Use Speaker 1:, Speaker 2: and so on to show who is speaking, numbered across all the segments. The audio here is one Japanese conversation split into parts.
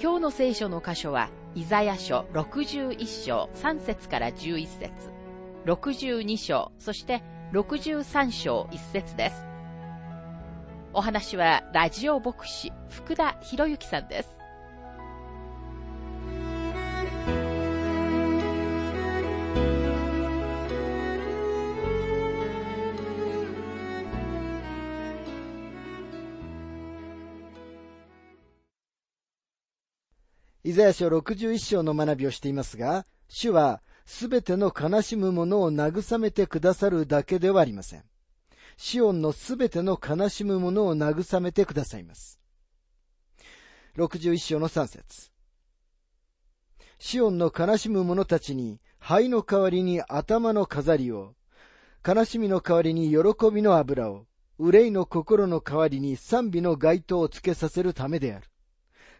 Speaker 1: 今日の聖書の箇所は、イザヤ書61章3節から11節62章、そして63章1節です。お話は、ラジオ牧師、福田博之さんです。
Speaker 2: イザヤ書61章の学びをしていますが、主はすべての悲しむ者を慰めてくださるだけではありません。シオンのすべての悲しむ者を慰めてくださいます。61章の3節シオンの悲しむ者たちに灰の代わりに頭の飾りを、悲しみの代わりに喜びの油を、憂いの心の代わりに賛美の街灯をつけさせるためである。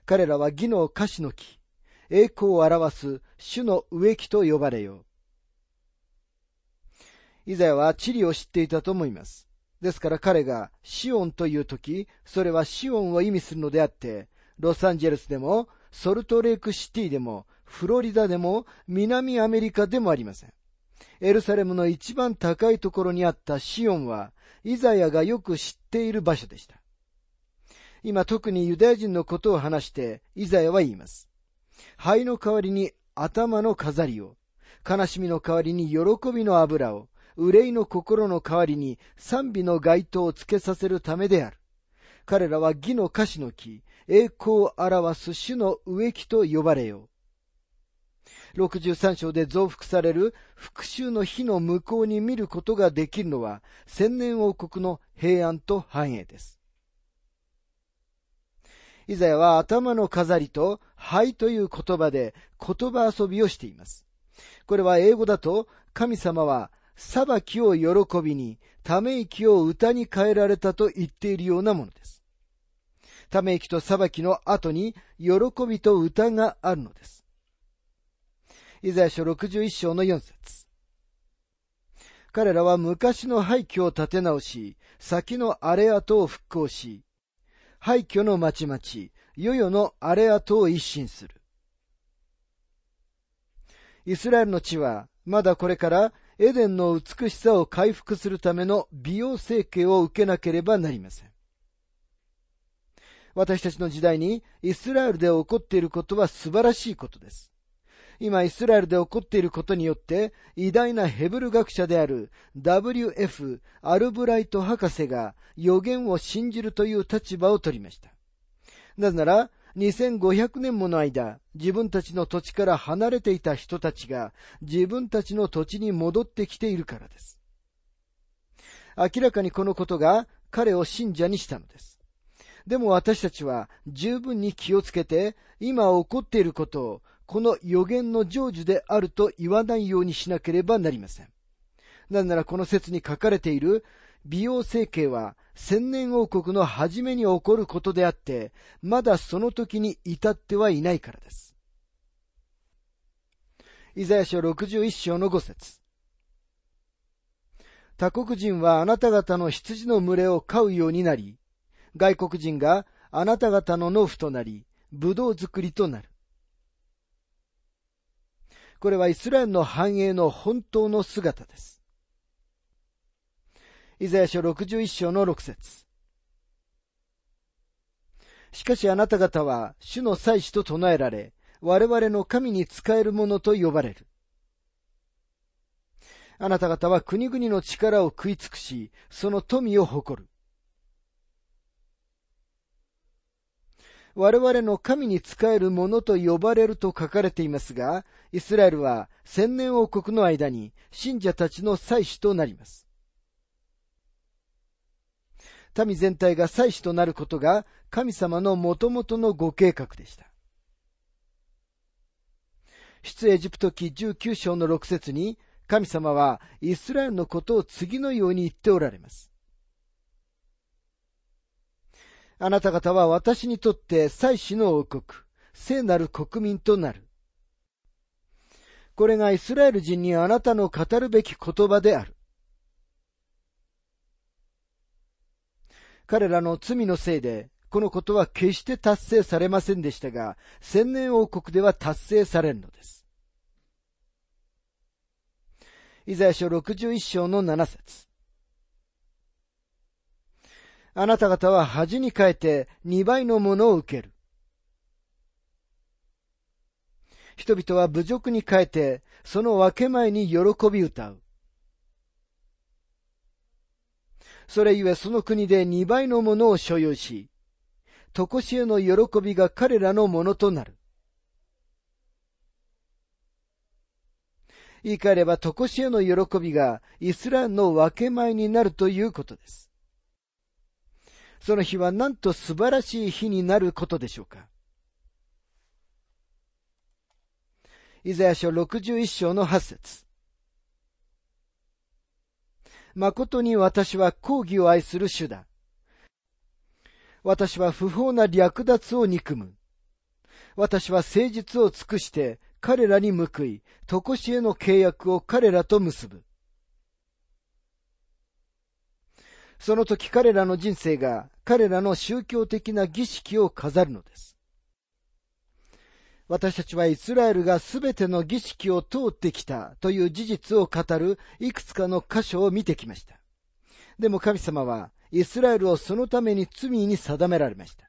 Speaker 2: 彼らは義の歌詞の木、栄光を表す主の植木と呼ばれよう。イザヤは地理を知っていたと思います。ですから彼がシオンという時、それはシオンを意味するのであって、ロサンゼルスでも、ソルトレークシティでも、フロリダでも、南アメリカでもありません。エルサレムの一番高いところにあったシオンは、イザヤがよく知っている場所でした。今特にユダヤ人のことを話して、イザヤは言います。灰の代わりに頭の飾りを、悲しみの代わりに喜びの油を、憂いの心の代わりに賛美の街灯をつけさせるためである。彼らは義の歌詞の木、栄光を表す主の植木と呼ばれよう。63章で増幅される復讐の火の向こうに見ることができるのは千年王国の平安と繁栄です。イザヤは頭の飾りと灰という言葉で言葉遊びをしています。これは英語だと神様は裁きを喜びに、ため息を歌に変えられたと言っているようなものです。ため息と裁きの後に喜びと歌があるのです。イザヤ書61章の4節彼らは昔の廃墟を建て直し、先の荒れ跡を復興し、廃墟の町々、世々の荒れ跡を一新する。イスラエルの地は、まだこれからエデンの美しさを回復するための美容整形を受けなければなりません。私たちの時代にイスラエルで起こっていることは素晴らしいことです。今イスラエルで起こっていることによって偉大なヘブル学者である W.F. アルブライト博士が予言を信じるという立場を取りました。なぜなら2500年もの間、自分たちの土地から離れていた人たちが自分たちの土地に戻ってきているからです。明らかにこのことが彼を信者にしたのです。でも私たちは十分に気をつけて、今起こっていることをこの予言の成就であると言わないようにしなければなりません。なぜならこの説に書かれている美容整形は千年王国の初めに起こることであって、まだその時に至ってはいないからです。イザヤ書61章の5節他国人はあなた方の羊の群れを飼うようになり、外国人があなた方の農夫となり、葡萄作りとなる。これはイスラエルの繁栄の本当の姿です。イザヤ書61章の6節しかしあなた方は主の祭司と唱えられ、我々の神に仕える者と呼ばれる。あなた方は国々の力を食い尽くし、その富を誇る。我々の神に仕える者と呼ばれると書かれていますが、イスラエルは千年王国の間に信者たちの祭司となります。民全体が祭司となることが神様のもともとのご計画でした。出エジプト記19章の6節に、神様はイスラエルのことを次のように言っておられます。あなた方は私にとって祭司の王国、聖なる国民となる。これがイスラエル人にあなたの語るべき言葉である。彼らの罪のせいで、このことは決して達成されませんでしたが、千年王国では達成されるのです。イザヤ書61章の7節あなた方は恥に変えて二倍のものを受ける。人々は侮辱に変えて、その分け前に喜び歌う。それゆえその国で二倍のものを所有し、とこしえの喜びが彼らのものとなる。言い換えれば、とこしえの喜びがイスラエルの分け前になるということです。その日はなんと素晴らしい日になることでしょうか？イザヤ書61章の8節誠に私は抗議を愛する主だ。私は不法な略奪を憎む。私は誠実を尽くして彼らに報い、とこしえの契約を彼らと結ぶ。その時彼らの人生が彼らの宗教的な儀式を飾るのです。私たちはイスラエルがすべての儀式を通ってきたという事実を語るいくつかの箇所を見てきました。でも神様はイスラエルをそのために罪に定められました。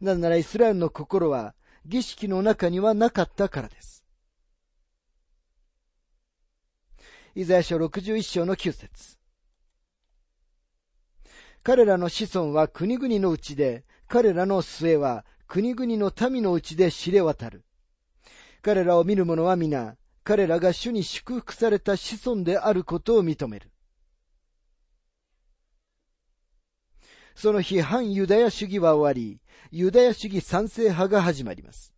Speaker 2: なぜならイスラエルの心は儀式の中にはなかったからです。イザヤ書61章の9節彼らの子孫は国々のうちで、彼らの末は国々の民のうちで知れ渡る。彼らを見る者は皆、彼らが主に祝福された子孫であることを認める。その日、反ユダヤ主義は終わり、ユダヤ主義賛成派が始まります。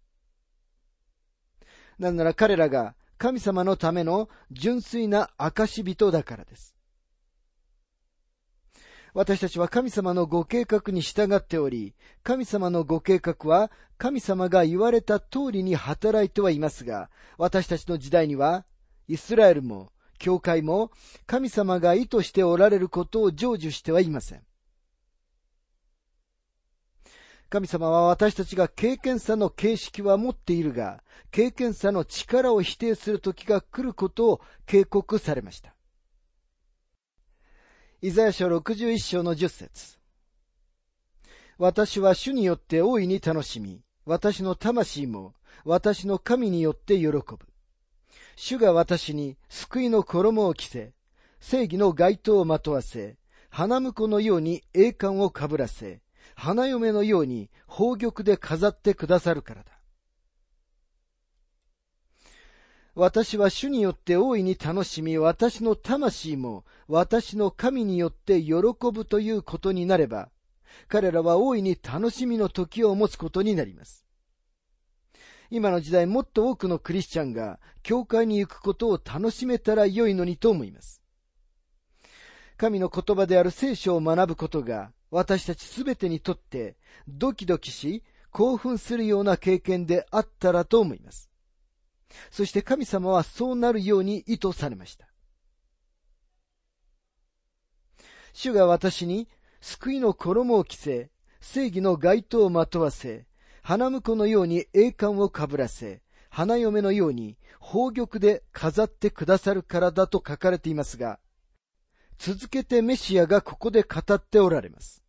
Speaker 2: なんなら彼らが神様のための純粋な証人だからです。私たちは神様のご計画に従っており、神様のご計画は神様が言われた通りに働いてはいますが、私たちの時代には、イスラエルも、教会も、神様が意図しておられることを成就してはいません。神様は私たちが経験者の形式は持っているが、経験者の力を否定する時が来ることを警告されました。イザヤ書61章の10節私は主によって大いに楽しみ、私の魂も私の神によって喜ぶ。主が私に救いの衣を着せ、正義の街灯をまとわせ、花婿のように栄冠をかぶらせ、花嫁のように宝玉で飾ってくださるからだ。私は主によって大いに楽しみ、私の魂も私の神によって喜ぶということになれば、彼らは大いに楽しみの時を持つことになります。今の時代もっと多くのクリスチャンが教会に行くことを楽しめたら良いのにと思います。神の言葉である聖書を学ぶことが私たちすべてにとってドキドキし興奮するような経験であったらと思います。そして神様はそうなるように意図されました。主が私に救いの衣を着せ、正義の街灯をまとわせ、花婿のように栄冠をかぶらせ、花嫁のように宝玉で飾ってくださるからだと書かれていますが、続けてメシアがここで語っておられます。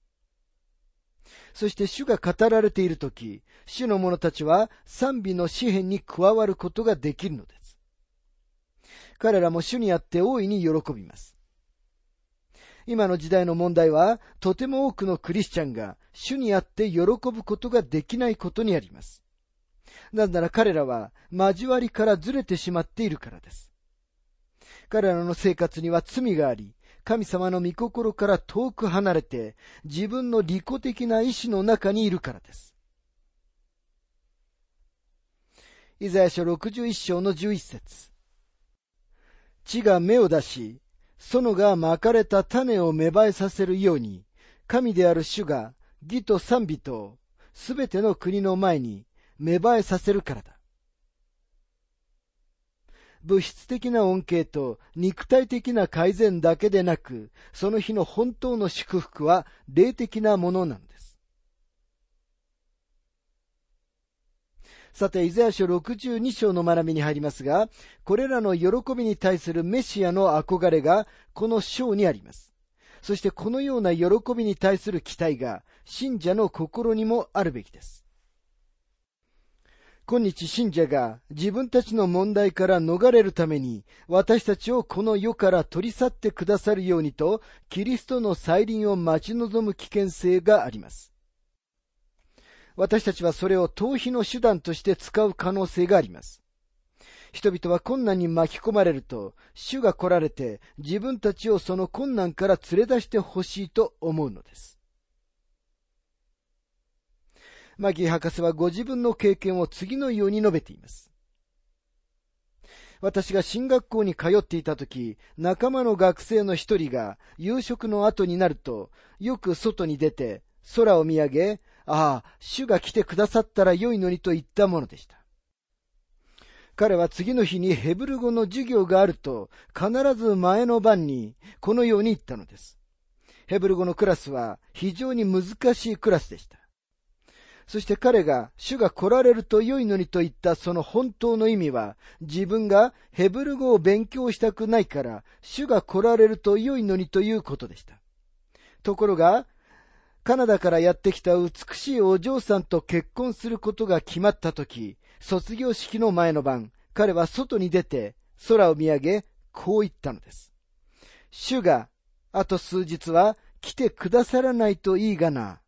Speaker 2: そして主が語られているとき、主の者たちは賛美の詩篇に加わることができるのです。彼らも主にあって大いに喜びます。今の時代の問題は、とても多くのクリスチャンが主にあって喜ぶことができないことにあります。なぜなら彼らは交わりからずれてしまっているからです。彼らの生活には罪があり、神様の御心から遠く離れて、自分の利己的な意志の中にいるからです。イザヤ書61章の11節地が芽を出し、園がまかれた種を芽生えさせるように、神である主が義と賛美とすべての国の前に芽生えさせるからだ。物質的な恩恵と肉体的な改善だけでなく、その日の本当の祝福は霊的なものなんです。さて、イザヤ書62章の学びに入りますが、これらの喜びに対するメシアの憧れがこの章にあります。そしてこのような喜びに対する期待が信者の心にもあるべきです。今日信者が自分たちの問題から逃れるために私たちをこの世から取り去ってくださるようにとキリストの再臨を待ち望む危険性があります。私たちはそれを逃避の手段として使う可能性があります。人々は困難に巻き込まれると、主が来られて自分たちをその困難から連れ出してほしいと思うのです。マギー博士はご自分の経験を次のように述べています。私が進学校に通っていた時、仲間の学生の一人が夕食の後になると、よく外に出て空を見上げ、ああ、主が来てくださったら良いのにと言ったものでした。彼は次の日にヘブル語の授業があると、必ず前の晩にこのように言ったのです。ヘブル語のクラスは非常に難しいクラスでした。そして彼が主が来られると良いのにと言ったその本当の意味は、自分がヘブル語を勉強したくないから、主が来られると良いのにということでした。ところが、カナダからやってきた美しいお嬢さんと結婚することが決まった時、卒業式の前の晩、彼は外に出て空を見上げ、こう言ったのです。主が、あと数日は来てくださらないといいがな。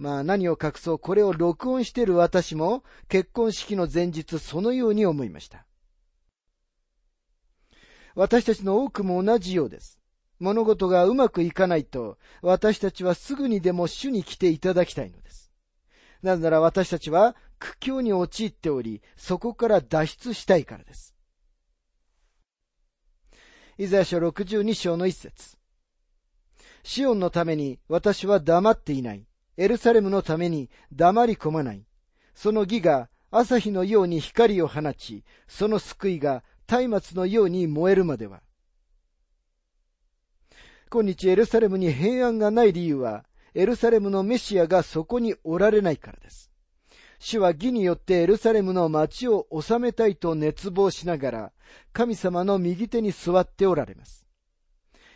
Speaker 2: まあ何を隠そうこれを録音している私も結婚式の前日そのように思いました。私たちの多くも同じようです。物事がうまくいかないと私たちはすぐにでも主に来ていただきたいのです。なぜなら私たちは苦境に陥っており、そこから脱出したいからです。イザヤ書62章の一節。シオンのために私は黙っていない。エルサレムのために黙り込まない。その義が朝日のように光を放ち、その救いが松明のように燃えるまでは。今日エルサレムに平安がない理由は、エルサレムのメシアがそこにおられないからです。主は義によってエルサレムの町を治めたいと熱望しながら、神様の右手に座っておられます。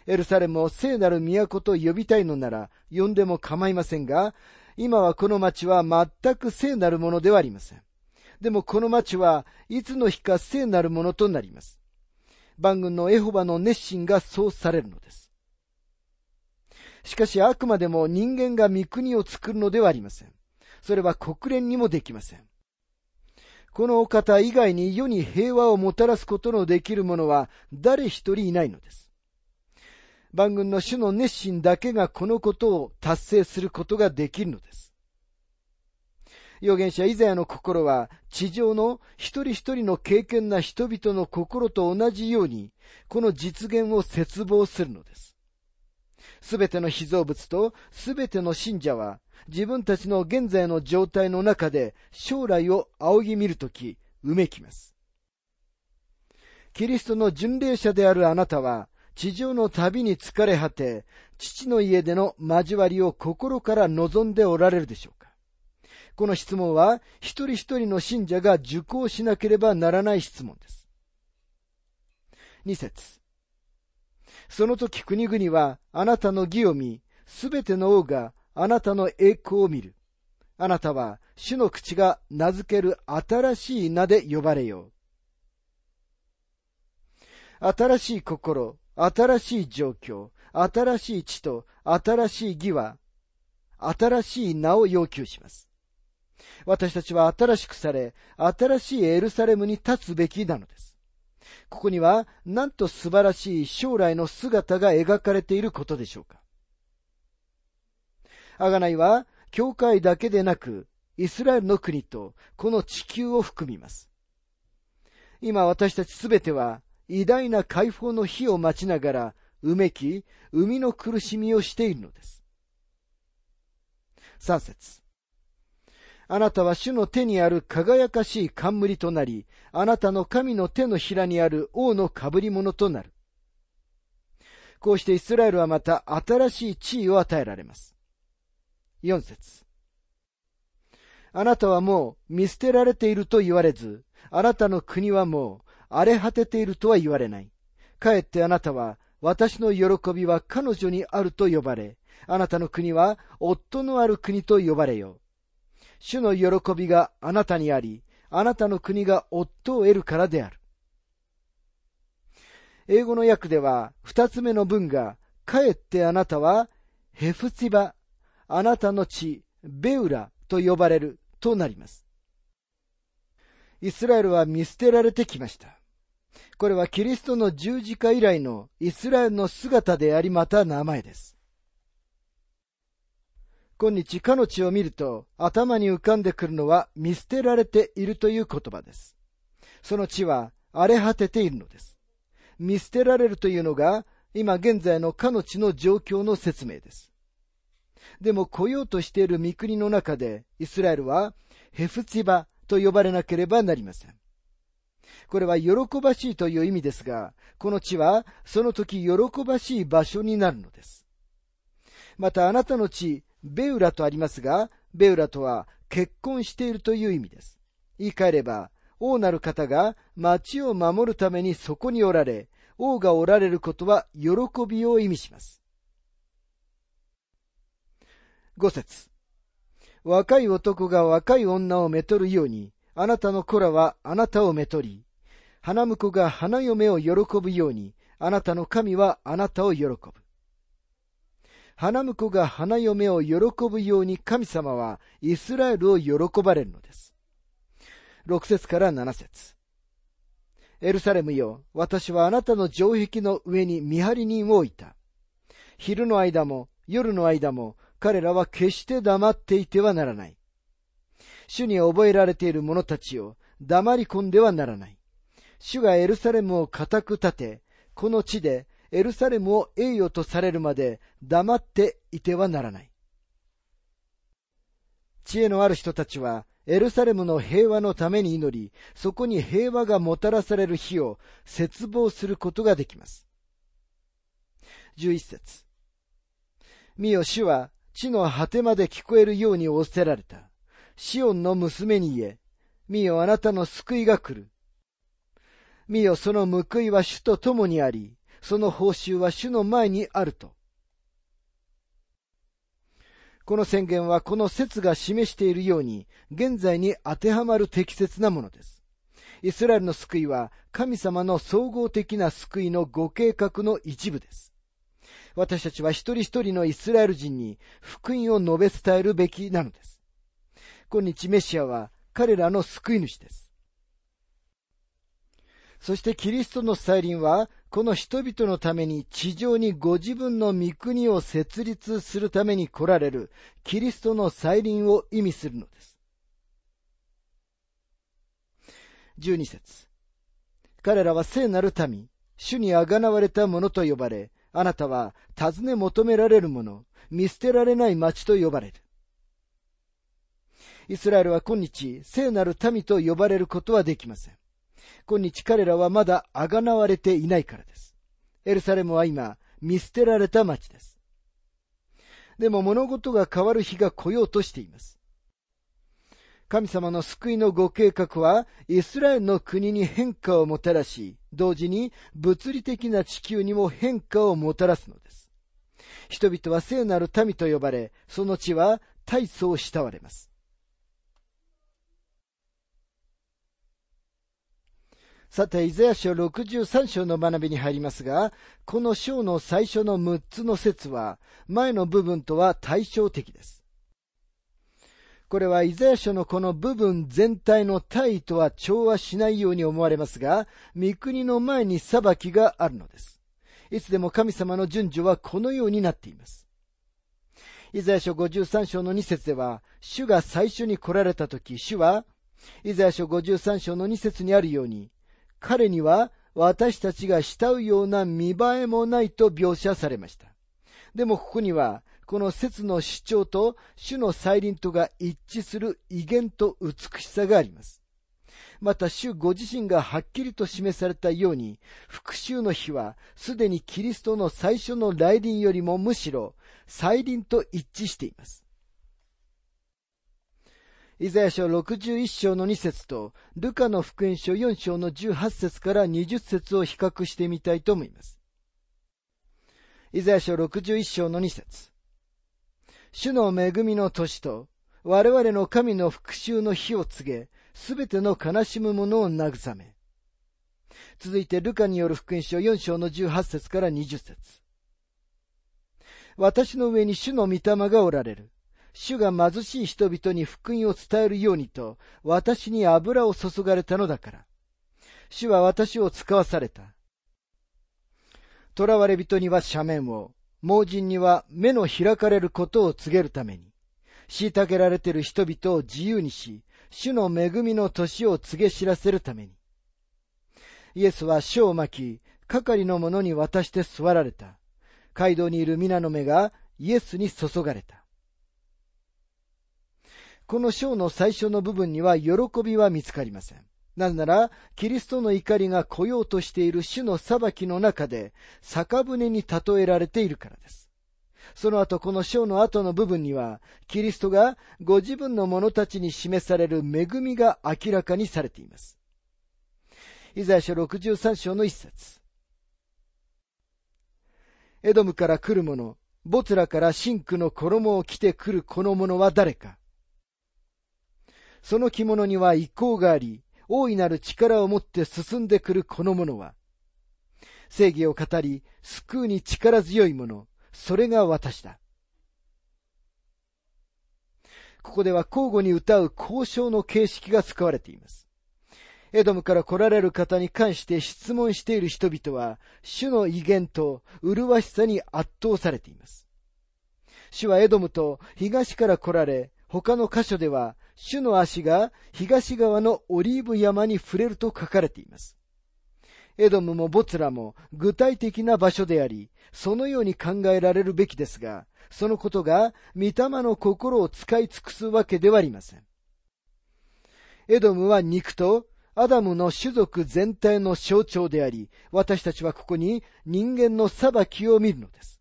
Speaker 2: エルサレムを聖なる都と呼びたいのなら呼んでも構いませんが、今はこの町は全く聖なるものではありません。でもこの町はいつの日か聖なるものとなります。万軍のエホバの熱心がそうされるのです。しかしあくまでも人間が御国を作るのではありません。それは国連にもできません。このお方以外に世に平和をもたらすことのできる者は誰一人いないのです。万軍の主の熱心だけがこのことを達成することができるのです。預言者イザヤの心は地上の一人一人の敬虔な人々の心と同じように、この実現を切望するのです。すべての被造物とすべての信者は自分たちの現在の状態の中で将来を仰ぎ見るとき、うめきます。キリストの巡礼者であるあなたは、地上の旅に疲れ果て、父の家での交わりを心から望んでおられるでしょうかこの質問は、一人一人の信者が受講しなければならない質問です。二節その時国々はあなたの義を見、すべての王があなたの栄光を見る。あなたは主の口が名付ける新しい名で呼ばれよう。新しい心、新しい状況、新しい地と新しい義は、新しい名を要求します。私たちは新しくされ、新しいエルサレムに立つべきなのです。ここには、なんと素晴らしい将来の姿が描かれていることでしょうか。あがないは、教会だけでなく、イスラエルの国とこの地球を含みます。今私たちすべては偉大な解放の日を待ちながら、うめき、生みの苦しみをしているのです。三節。あなたは主の手にある輝かしい冠となり、あなたの神の手のひらにある王の被り物となる。こうしてイスラエルはまた新しい地位を与えられます。四節。あなたはもう見捨てられていると言われず、あなたの国はもう荒れ果てているとは言われない。かえってあなたは、私の喜びは彼女にあると呼ばれ、あなたの国は夫のある国と呼ばれよう。主の喜びがあなたにあり、あなたの国が夫を得るからである。英語の訳では、二つ目の文が、かえってあなたは、ヘフツィバ、あなたの地、ベウラと呼ばれるとなります。イスラエルは見捨てられてきました。これはキリストの十字架以来のイスラエルの姿でありまた名前です。今日、かの地を見ると頭に浮かんでくるのは見捨てられているという言葉です。その地は荒れ果てているのです。見捨てられるというのが今現在のかの地の状況の説明です。でも来ようとしている御国の中でイスラエルはヘフツィバと呼ばれなければなりません。これは喜ばしいという意味ですが、この地はその時喜ばしい場所になるのです。またあなたの地、ベウラとありますが、ベウラとは結婚しているという意味です。言い換えれば、王なる方が町を守るためにそこにおられ、王がおられることは喜びを意味します。五節若い男が若い女をめとるように、あなたの子らはあなたをめとり、花婿が花嫁を喜ぶように、あなたの神はあなたを喜ぶ。花婿が花嫁を喜ぶように神様はイスラエルを喜ばれるのです。6節から7節エルサレムよ、私はあなたの城壁の上に見張り人を置いた。昼の間も夜の間も彼らは決して黙っていてはならない。主に覚えられている者たちを黙り込んではならない。主がエルサレムを固く立て、この地でエルサレムを栄誉とされるまで黙っていてはならない。知恵のある人たちは、エルサレムの平和のために祈り、そこに平和がもたらされる日を切望することができます。11節見よ主は地の果てまで聞こえるように仰せられた。シオンの娘に言え、見よあなたの救いが来る。見よその報いは主と共にあり、その報酬は主の前にあると。この宣言はこの説が示しているように、現在に当てはまる適切なものです。イスラエルの救いは神様の総合的な救いのご計画の一部です。私たちは一人一人のイスラエル人に福音を述べ伝えるべきなのです。今日メシアは彼らの救い主です。そしてキリストの再臨は、この人々のために地上にご自分の御国を設立するために来られるキリストの再臨を意味するのです。12節彼らは聖なる民、主にあがなわれた者と呼ばれ、あなたは尋ね求められる者、見捨てられない町と呼ばれる。イスラエルは今日、聖なる民と呼ばれることはできません。今日彼らはまだあがなわれていないからです。エルサレムは今、見捨てられた町です。でも物事が変わる日が来ようとしています。神様の救いのご計画は、イスラエルの国に変化をもたらし、同時に物理的な地球にも変化をもたらすのです。人々は聖なる民と呼ばれ、その地は大層慕われます。さて、イザヤ書63章の学びに入りますが、この章の最初の6つの説は、前の部分とは対照的です。これはイザヤ書のこの部分全体の体とは調和しないように思われますが、御国の前に裁きがあるのです。いつでも神様の順序はこのようになっています。イザヤ書53章の2節では、主が最初に来られた時、主は、イザヤ書53章の2節にあるように、彼には私たちが慕うような見栄えもないと描写されました。でもここには、この説の主張と主の再臨とが一致する威厳と美しさがあります。また主ご自身がはっきりと示されたように、復讐の日はすでにキリストの最初の来臨よりもむしろ再臨と一致しています。イザヤ書61章の2節と、ルカの福音書4章の18節から20節を比較してみたいと思います。イザヤ書61章の2節主の恵みの年と、我々の神の復讐の日を告げ、すべての悲しむ者を慰め。続いて、ルカによる福音書4章の18節から20節私の上に主の御霊がおられる。主が貧しい人々に福音を伝えるようにと、私に油を注がれたのだから。主は私を使わされた。囚われ人には斜面を、盲人には目の開かれることを告げるために、虐げられている人々を自由にし、主の恵みの年を告げ知らせるために。イエスは書を巻き、係の者に渡して座られた。街道にいる皆の目がイエスに注がれた。この章の最初の部分には喜びは見つかりません。なぜなら、キリストの怒りが来ようとしている主の裁きの中で、酒舟に例えられているからです。その後、この章の後の部分には、キリストがご自分の者たちに示される恵みが明らかにされています。イザヤ書63章の一節。エドムから来る者、ボツラからシンクの衣を着て来るこの者は誰かその着物には意向があり、大いなる力を持って進んでくるこの者は、正義を語り、救うに力強い者、それが私だ。ここでは交互に歌う交渉の形式が使われています。エドムから来られる方に関して質問している人々は、主の威厳と麗しさに圧倒されています。主はエドムと東から来られ、他の箇所では主の足が東側のオリーブ山に触れると書かれています。エドムもボツラも具体的な場所であり、そのように考えられるべきですが、そのことが御霊の心を使い尽くすわけではありません。エドムは肉とアダムの種族全体の象徴であり、私たちはここに人間の裁きを見るのです。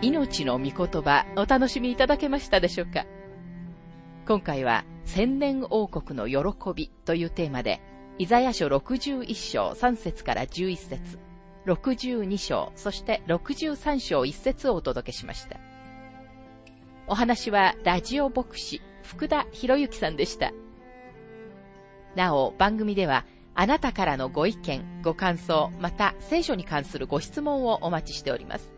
Speaker 1: 命の御言葉お楽しみいただけましたでしょうか？今回は千年王国の喜びというテーマで、イザヤ書61章3節から11節62章、そして63章1節をお届けしました。お話はラジオ牧師福田博之さんでした。なお、番組ではあなたからのご意見、ご感想、また聖書に関するご質問をお待ちしております。